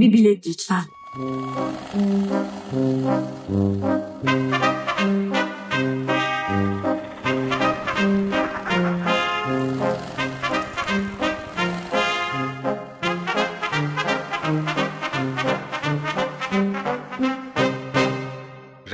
Bir bilet lütfen.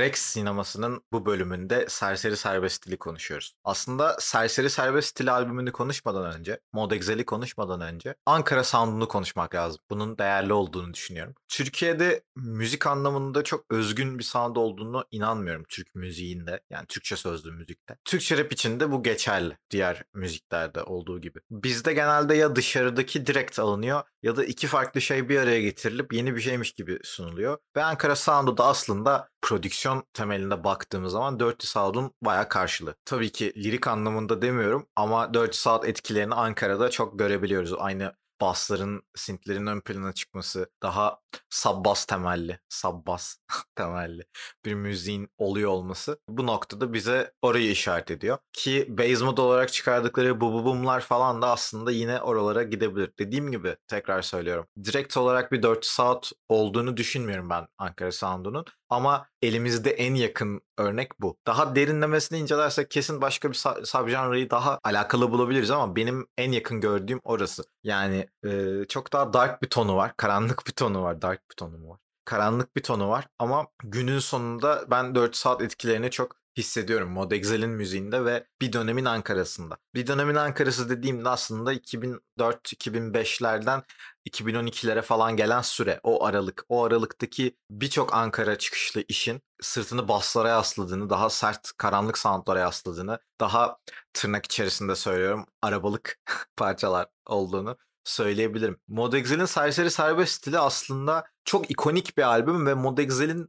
Rex sinemasının bu bölümünde Serseri Serbest Stili konuşuyoruz. Aslında Serseri Serbest Stili albümünü konuşmadan önce, Mod Excel'i konuşmadan önce Ankara Sound'unu konuşmak lazım. Bunun değerli olduğunu düşünüyorum. Türkiye'de müzik anlamında çok özgün bir sound olduğunu inanmıyorum Türk müziğinde. Yani Türkçe sözlü müzikte. Türkçe rap için de bu geçerli. Diğer müziklerde olduğu gibi. Bizde genelde ya dışarıdaki direkt alınıyor ya da iki farklı şey bir araya getirilip yeni bir şeymiş gibi sunuluyor. Ve Ankara Sound'u da aslında prodüksiyon temelinde baktığımız zaman Dirty South'un bayağı karşılığı. Tabii ki lirik anlamında demiyorum ama Dirty South etkilerini Ankara'da çok görebiliyoruz. Aynı bassların, synthlerin ön plana çıkması, daha sub bass temelli, sub bass temelli bir müziğin oluyor olması bu noktada bize orayı işaret ediyor. Ki base mod olarak çıkardıkları bu bu bumlar falan da aslında yine oralara gidebilir. Dediğim gibi tekrar söylüyorum. Direkt olarak bir Dirty South olduğunu düşünmüyorum ben Ankara Sound'unun. Ama elimizde en yakın örnek bu. Daha derinlemesine incelersek kesin başka bir subgenre'yi daha alakalı bulabiliriz ama benim en yakın gördüğüm orası. Yani e, çok daha dark bir tonu var. Karanlık bir tonu var. Dark bir tonu mu var? Karanlık bir tonu var ama günün sonunda ben 4 saat etkilerini çok hissediyorum Mod Excel'in müziğinde ve bir dönemin Ankara'sında. Bir dönemin Ankara'sı dediğimde aslında 2004-2005'lerden 2012'lere falan gelen süre, o aralık. O aralıktaki birçok Ankara çıkışlı işin sırtını baslara yasladığını, daha sert karanlık soundlara yasladığını, daha tırnak içerisinde söylüyorum arabalık parçalar olduğunu söyleyebilirim. Mod Excel'in Serseri Serbest stili aslında çok ikonik bir albüm ve Mod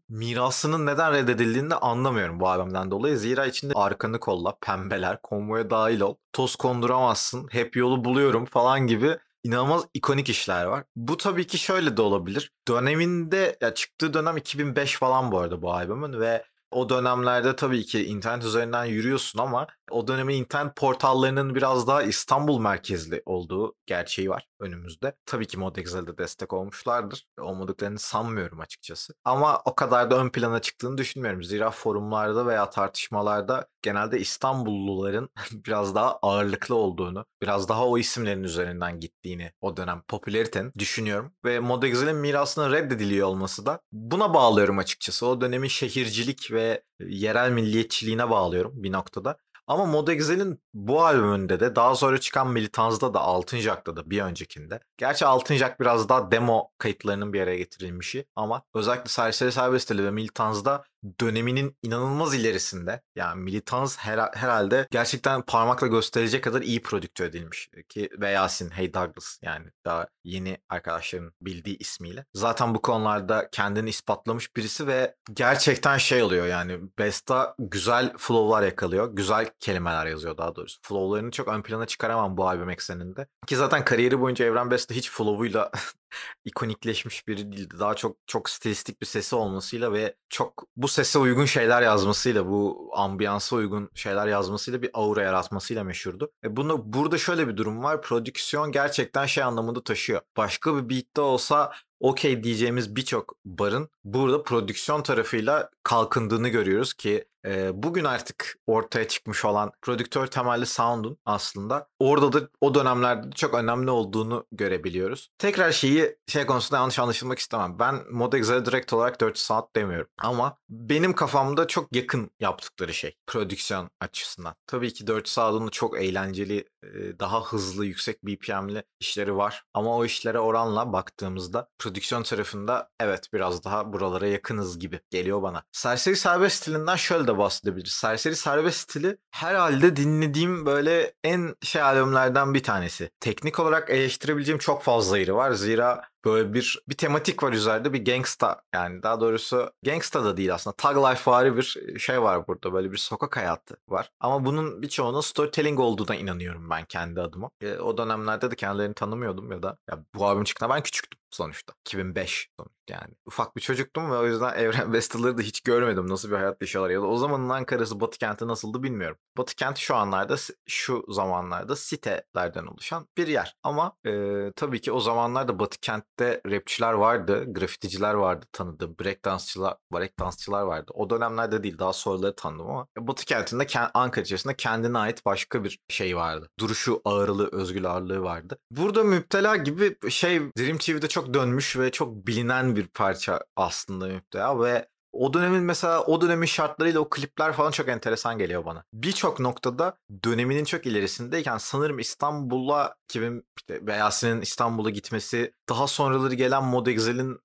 mirasının neden reddedildiğini de anlamıyorum bu albümden dolayı. Zira içinde arkanı kolla, pembeler, konvoya dahil ol, toz konduramazsın, hep yolu buluyorum falan gibi inanılmaz ikonik işler var. Bu tabii ki şöyle de olabilir. Döneminde ya çıktığı dönem 2005 falan bu arada bu albümün ve o dönemlerde tabii ki internet üzerinden yürüyorsun ama o dönemin internet portallarının biraz daha İstanbul merkezli olduğu gerçeği var önümüzde. Tabii ki Modexel'de destek olmuşlardır. Olmadıklarını sanmıyorum açıkçası. Ama o kadar da ön plana çıktığını düşünmüyorum. Zira forumlarda veya tartışmalarda genelde İstanbulluların biraz daha ağırlıklı olduğunu, biraz daha o isimlerin üzerinden gittiğini o dönem popülaritenin düşünüyorum. Ve Modexel'in mirasının reddediliyor olması da buna bağlıyorum açıkçası. O dönemin şehircilik ve yerel milliyetçiliğine bağlıyorum bir noktada. Ama Mod bu albümünde de daha sonra çıkan Militanz'da da Altın Jack'ta da bir öncekinde. Gerçi Altın Jack biraz daha demo kayıtlarının bir araya getirilmişi ama özellikle Serseri Serbesteli ve Militanz'da döneminin inanılmaz ilerisinde yani Militans her, herhalde gerçekten parmakla gösterecek kadar iyi prodüktör edilmiş ki ve Yasin Hey Douglas yani daha yeni arkadaşların bildiği ismiyle. Zaten bu konularda kendini ispatlamış birisi ve gerçekten şey oluyor yani Besta güzel flow'lar yakalıyor. Güzel kelimeler yazıyor daha doğrusu. Flow'larını çok ön plana çıkaramam bu albüm ekseninde. Ki zaten kariyeri boyunca Evren Besta hiç flow'uyla ikonikleşmiş biri değildi. Daha çok çok stilistik bir sesi olmasıyla ve çok bu sese uygun şeyler yazmasıyla, bu ambiyansa uygun şeyler yazmasıyla bir aura yaratmasıyla meşhurdu. E bunu burada şöyle bir durum var. Prodüksiyon gerçekten şey anlamında taşıyor. Başka bir beatte olsa okey diyeceğimiz birçok barın burada prodüksiyon tarafıyla kalkındığını görüyoruz ki e, bugün artık ortaya çıkmış olan prodüktör temelli sound'un aslında orada da o dönemlerde çok önemli olduğunu görebiliyoruz. Tekrar şeyi şey konusunda yanlış anlaşılmak istemem. Ben Mod Excel'e direkt olarak 4 saat demiyorum. Ama benim kafamda çok yakın yaptıkları şey prodüksiyon açısından. Tabii ki 4 saat'ın çok eğlenceli, daha hızlı, yüksek BPM'li işleri var. Ama o işlere oranla baktığımızda prodüksiyon tarafında evet biraz daha buralara yakınız gibi geliyor bana. Serseri serbest stilinden şöyle de bahsedebiliriz. Serseri serbest stili herhalde dinlediğim böyle en şey albümlerden bir tanesi. Teknik olarak eleştirebileceğim çok fazla yeri var. Zira böyle bir bir tematik var üzerinde bir gangsta yani daha doğrusu gangsta da değil aslında tag life vari bir şey var burada böyle bir sokak hayatı var ama bunun birçoğunun storytelling olduğuna inanıyorum ben kendi adıma. E, o dönemlerde de kendilerini tanımıyordum ya da ya bu albüm çıktığında ben küçüktüm sonuçta. 2005 sonuçta yani. Ufak bir çocuktum ve o yüzden Evren Vestal'ları da hiç görmedim nasıl bir hayat yaşıyorlar ya da o zamanın Ankara'sı Batı kenti nasıldı bilmiyorum. Batı kenti şu anlarda şu zamanlarda sitelerden oluşan bir yer. Ama e, tabii ki o zamanlarda Batı kentte Paris'te rapçiler vardı, grafiticiler vardı tanıdığım, breakdansçılar, breakdansçılar vardı. O dönemlerde değil, daha sonraları tanıdım ama Batı kentinde, Ankara içerisinde kendine ait başka bir şey vardı. Duruşu, ağırlığı, özgür ağırlığı vardı. Burada Müptela gibi şey Dream TV'de çok dönmüş ve çok bilinen bir parça aslında Müptela ve o dönemin mesela o dönemin şartlarıyla o klipler falan çok enteresan geliyor bana. Birçok noktada döneminin çok ilerisindeyken sanırım İstanbul'a 2000 işte Beyasi'nin İstanbul'a gitmesi daha sonraları gelen Mod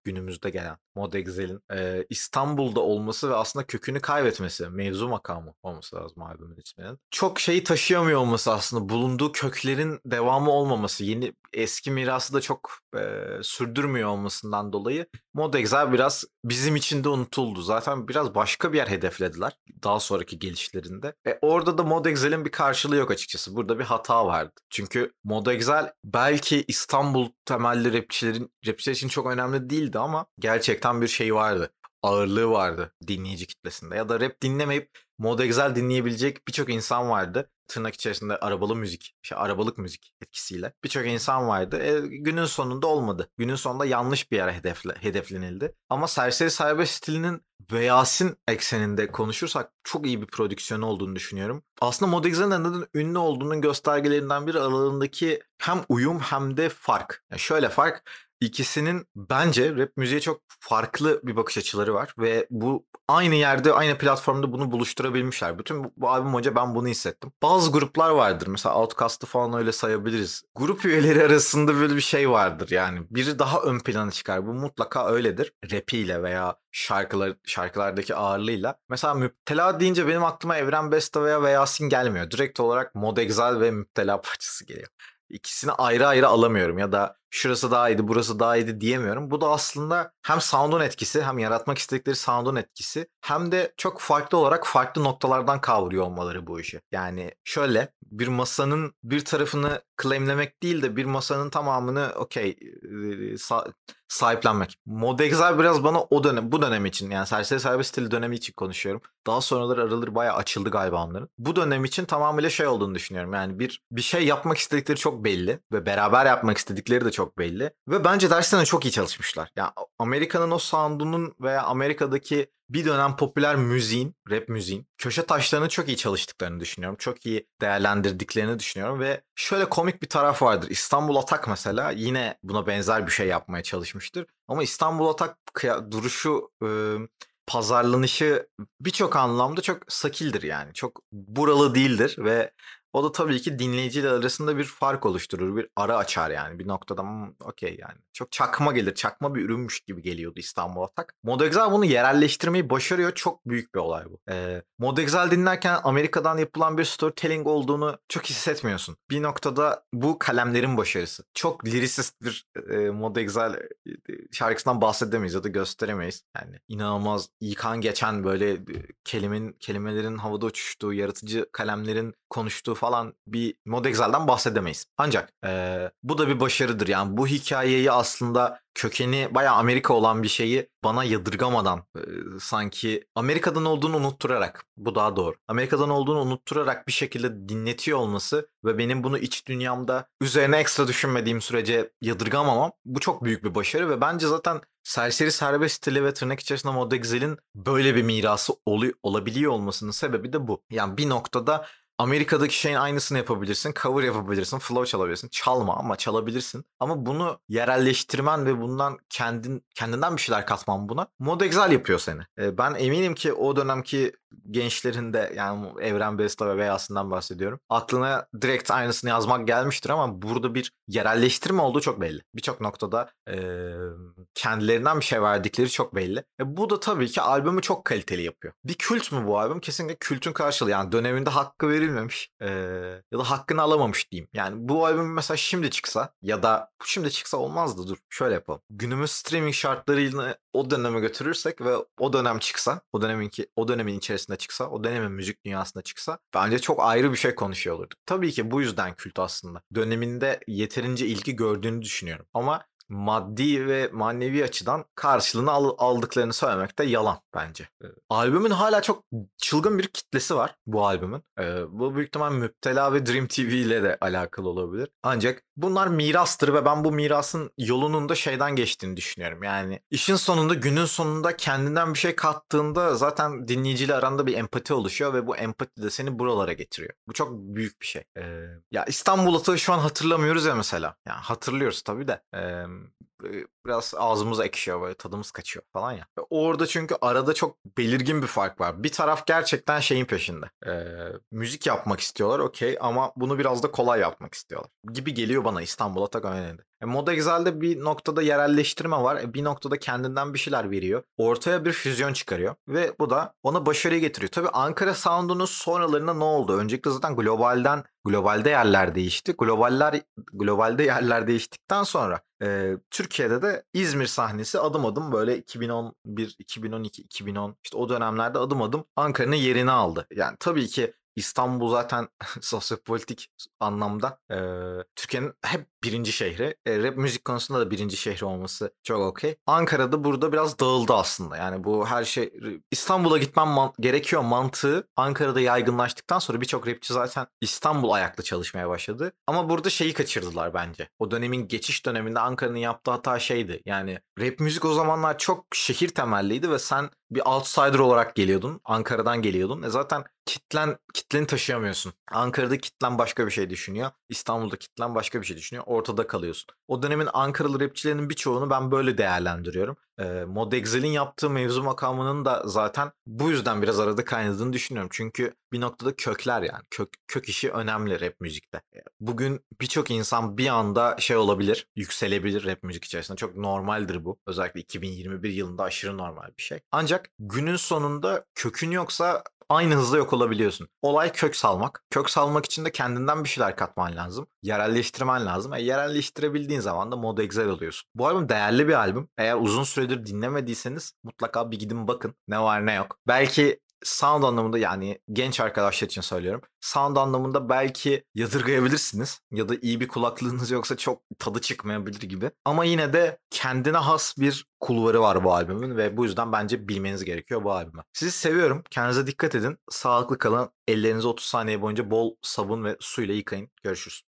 günümüzde gelen Mod Excel'in e, İstanbul'da olması ve aslında kökünü kaybetmesi mevzu makamı olması lazım albümün isminin. Çok şeyi taşıyamıyor olması aslında bulunduğu köklerin devamı olmaması yeni eski mirası da çok e, sürdürmüyor olmasından dolayı Mod Excel biraz bizim için de unutuldu. Zaten biraz başka bir yer hedeflediler daha sonraki gelişlerinde. E, orada da Mod Excel'in bir karşılığı yok açıkçası. Burada bir hata vardı. Çünkü Mod Excel belki İstanbul temelli rapçilerin rapçiler için çok önemli değildi ama gerçekten bir şey vardı. Ağırlığı vardı dinleyici kitlesinde. Ya da rap dinlemeyip Mod Excel dinleyebilecek birçok insan vardı tırnak içerisinde arabalı müzik, şey, arabalık müzik etkisiyle birçok insan vardı. E, günün sonunda olmadı. Günün sonunda yanlış bir yere hedefle, hedeflenildi. Ama Serseri Serbest stilinin Veyasin ekseninde konuşursak çok iyi bir prodüksiyonu olduğunu düşünüyorum. Aslında Modex'in neden ünlü olduğunun göstergelerinden bir aralarındaki hem uyum hem de fark. Yani şöyle fark İkisinin bence rap müziğe çok farklı bir bakış açıları var ve bu aynı yerde aynı platformda bunu buluşturabilmişler. Bütün bu, bu albüm hoca ben bunu hissettim. Bazı gruplar vardır mesela Outcast'ı falan öyle sayabiliriz. Grup üyeleri arasında böyle bir şey vardır yani. Biri daha ön plana çıkar. Bu mutlaka öyledir. Rapiyle veya şarkılar şarkılardaki ağırlığıyla. Mesela Müptela deyince benim aklıma Evren Besta veya Veyasin gelmiyor. Direkt olarak Mod Exile ve Müptela parçası geliyor ikisini ayrı ayrı alamıyorum ya da şurası daha iyiydi burası daha iyiydi diyemiyorum. Bu da aslında hem sound'un etkisi hem yaratmak istedikleri sound'un etkisi hem de çok farklı olarak farklı noktalardan kavruyor olmaları bu işi. Yani şöyle bir masanın bir tarafını claimlemek değil de bir masanın tamamını okey sahiplenmek. Mod biraz bana o dönem bu dönem için yani serseri serbest stili dönemi için konuşuyorum. Daha sonraları araları bayağı açıldı galiba onların. Bu dönem için tamamıyla şey olduğunu düşünüyorum. Yani bir bir şey yapmak istedikleri çok belli ve beraber yapmak istedikleri de çok belli. Ve bence derslerine çok iyi çalışmışlar. Yani Amerika'nın o sound'unun veya Amerika'daki bir dönem popüler müziğin, rap müziğin köşe taşlarını çok iyi çalıştıklarını düşünüyorum. Çok iyi değerlendirdiklerini düşünüyorum ve şöyle komik bir taraf vardır. İstanbul Atak mesela yine buna benzer bir şey yapmaya çalışmıştır. Ama İstanbul Atak duruşu, pazarlanışı birçok anlamda çok sakildir yani. Çok buralı değildir ve o da tabii ki dinleyiciyle arasında bir fark oluşturur. Bir ara açar yani. Bir noktada okey yani. Çok çakma gelir. Çakma bir ürünmüş gibi geliyordu İstanbul Atak. Mod Exile bunu yerelleştirmeyi başarıyor. Çok büyük bir olay bu. Ee, Mod Exile dinlerken Amerika'dan yapılan bir storytelling olduğunu çok hissetmiyorsun. Bir noktada bu kalemlerin başarısı. Çok liricist bir e, Mod Exile şarkısından bahsedemeyiz ya da gösteremeyiz. Yani inanılmaz yıkan geçen böyle kelimenin kelimelerin havada uçuştuğu, yaratıcı kalemlerin konuştuğu falan bir Mod Excel'den bahsedemeyiz. Ancak e, bu da bir başarıdır. Yani bu hikayeyi aslında kökeni baya Amerika olan bir şeyi bana yadırgamadan e, sanki Amerika'dan olduğunu unutturarak bu daha doğru. Amerika'dan olduğunu unutturarak bir şekilde dinletiyor olması ve benim bunu iç dünyamda üzerine ekstra düşünmediğim sürece yadırgamamam bu çok büyük bir başarı ve bence zaten serseri serbest stili ve tırnak içerisinde Mod Excel'in böyle bir mirası ol- olabiliyor olmasının sebebi de bu. Yani bir noktada Amerika'daki şeyin aynısını yapabilirsin. Cover yapabilirsin. Flow çalabilirsin. Çalma ama çalabilirsin. Ama bunu yerelleştirmen ve bundan kendin kendinden bir şeyler katman buna Mod Exile yapıyor seni. E, ben eminim ki o dönemki gençlerin de yani Evren Besta ve Beyaz'ından bahsediyorum. Aklına direkt aynısını yazmak gelmiştir ama burada bir yerelleştirme olduğu çok belli. Birçok noktada e, kendilerinden bir şey verdikleri çok belli. E, bu da tabii ki albümü çok kaliteli yapıyor. Bir kült mü bu albüm? Kesinlikle kültün karşılığı. Yani döneminde hakkı verilmemiş e, ya da hakkını alamamış diyeyim. Yani bu albüm mesela şimdi çıksa ya da şimdi çıksa olmazdı dur şöyle yapalım. Günümüz streaming şartlarıyla o döneme götürürsek ve o dönem çıksa, o döneminki o dönemin içerisinde çıksa, o dönemin müzik dünyasında çıksa bence çok ayrı bir şey konuşuyor olurduk. Tabii ki bu yüzden kült aslında. Döneminde yeterince ilgi gördüğünü düşünüyorum. Ama maddi ve manevi açıdan karşılığını al- aldıklarını söylemek de yalan bence. Ee, albümün hala çok çılgın bir kitlesi var bu albümün. Ee, bu büyük ihtimal Müptela ve Dream TV ile de alakalı olabilir. Ancak bunlar mirastır ve ben bu mirasın yolunun da şeyden geçtiğini düşünüyorum. Yani işin sonunda günün sonunda kendinden bir şey kattığında zaten dinleyiciyle aranda bir empati oluşuyor ve bu empati de seni buralara getiriyor. Bu çok büyük bir şey. Ee, ya İstanbul Atağı şu an hatırlamıyoruz ya mesela. Yani hatırlıyoruz tabii de. Ee, um, biraz ağzımız ekşiyor böyle tadımız kaçıyor falan ya. Ve Orada çünkü arada çok belirgin bir fark var. Bir taraf gerçekten şeyin peşinde. Ee, müzik yapmak istiyorlar okey ama bunu biraz da kolay yapmak istiyorlar. Gibi geliyor bana İstanbul Atak önemli. E, Moda Excel'de bir noktada yerelleştirme var. E, bir noktada kendinden bir şeyler veriyor. Ortaya bir füzyon çıkarıyor. Ve bu da ona başarıyı getiriyor. Tabii Ankara Sound'unun sonralarında ne oldu? Öncelikle zaten globalden globalde yerler değişti. Globaller globalde yerler değiştikten sonra e, Türkiye'de de İzmir sahnesi adım adım böyle 2011, 2012, 2010 işte o dönemlerde adım adım Ankara'nın yerini aldı. Yani tabii ki İstanbul zaten sosyopolitik anlamda e, Türkiye'nin hep birinci şehri. E, rap müzik konusunda da birinci şehri olması çok okey. Ankara'da burada biraz dağıldı aslında. Yani bu her şey İstanbul'a gitmem man- gerekiyor mantığı Ankara'da yaygınlaştıktan sonra birçok rapçi zaten İstanbul ayaklı çalışmaya başladı. Ama burada şeyi kaçırdılar bence. O dönemin geçiş döneminde Ankara'nın yaptığı hata şeydi. Yani rap müzik o zamanlar çok şehir temelliydi ve sen bir outsider olarak geliyordun. Ankara'dan geliyordun. E zaten kitlen kitleni taşıyamıyorsun. Ankara'da kitlen başka bir şey düşünüyor. İstanbul'da kitlen başka bir şey düşünüyor. Ortada kalıyorsun. O dönemin Ankaralı rapçilerinin birçoğunu ben böyle değerlendiriyorum. Ee, Mod Excel'in yaptığı mevzu makamının da zaten bu yüzden biraz arada kaynadığını düşünüyorum. Çünkü bir noktada kökler yani. Kök, kök işi önemli rap müzikte. E, Bugün birçok insan bir anda şey olabilir, yükselebilir rap müzik içerisinde. Çok normaldir bu. Özellikle 2021 yılında aşırı normal bir şey. Ancak günün sonunda kökün yoksa aynı hızda yok olabiliyorsun. Olay kök salmak. Kök salmak için de kendinden bir şeyler katman lazım. Yerelleştirmen lazım. E, yerelleştirebildiğin zaman da Mod Excel oluyorsun. Bu albüm değerli bir albüm. Eğer uzun süredir dinlemediyseniz mutlaka bir gidin bakın. Ne var ne yok. Belki sound anlamında yani genç arkadaşlar için söylüyorum. Sound anlamında belki yadırgayabilirsiniz ya da iyi bir kulaklığınız yoksa çok tadı çıkmayabilir gibi. Ama yine de kendine has bir kulvarı var bu albümün ve bu yüzden bence bilmeniz gerekiyor bu albümü. Sizi seviyorum. Kendinize dikkat edin. Sağlıklı kalın. Ellerinizi 30 saniye boyunca bol sabun ve suyla yıkayın. Görüşürüz.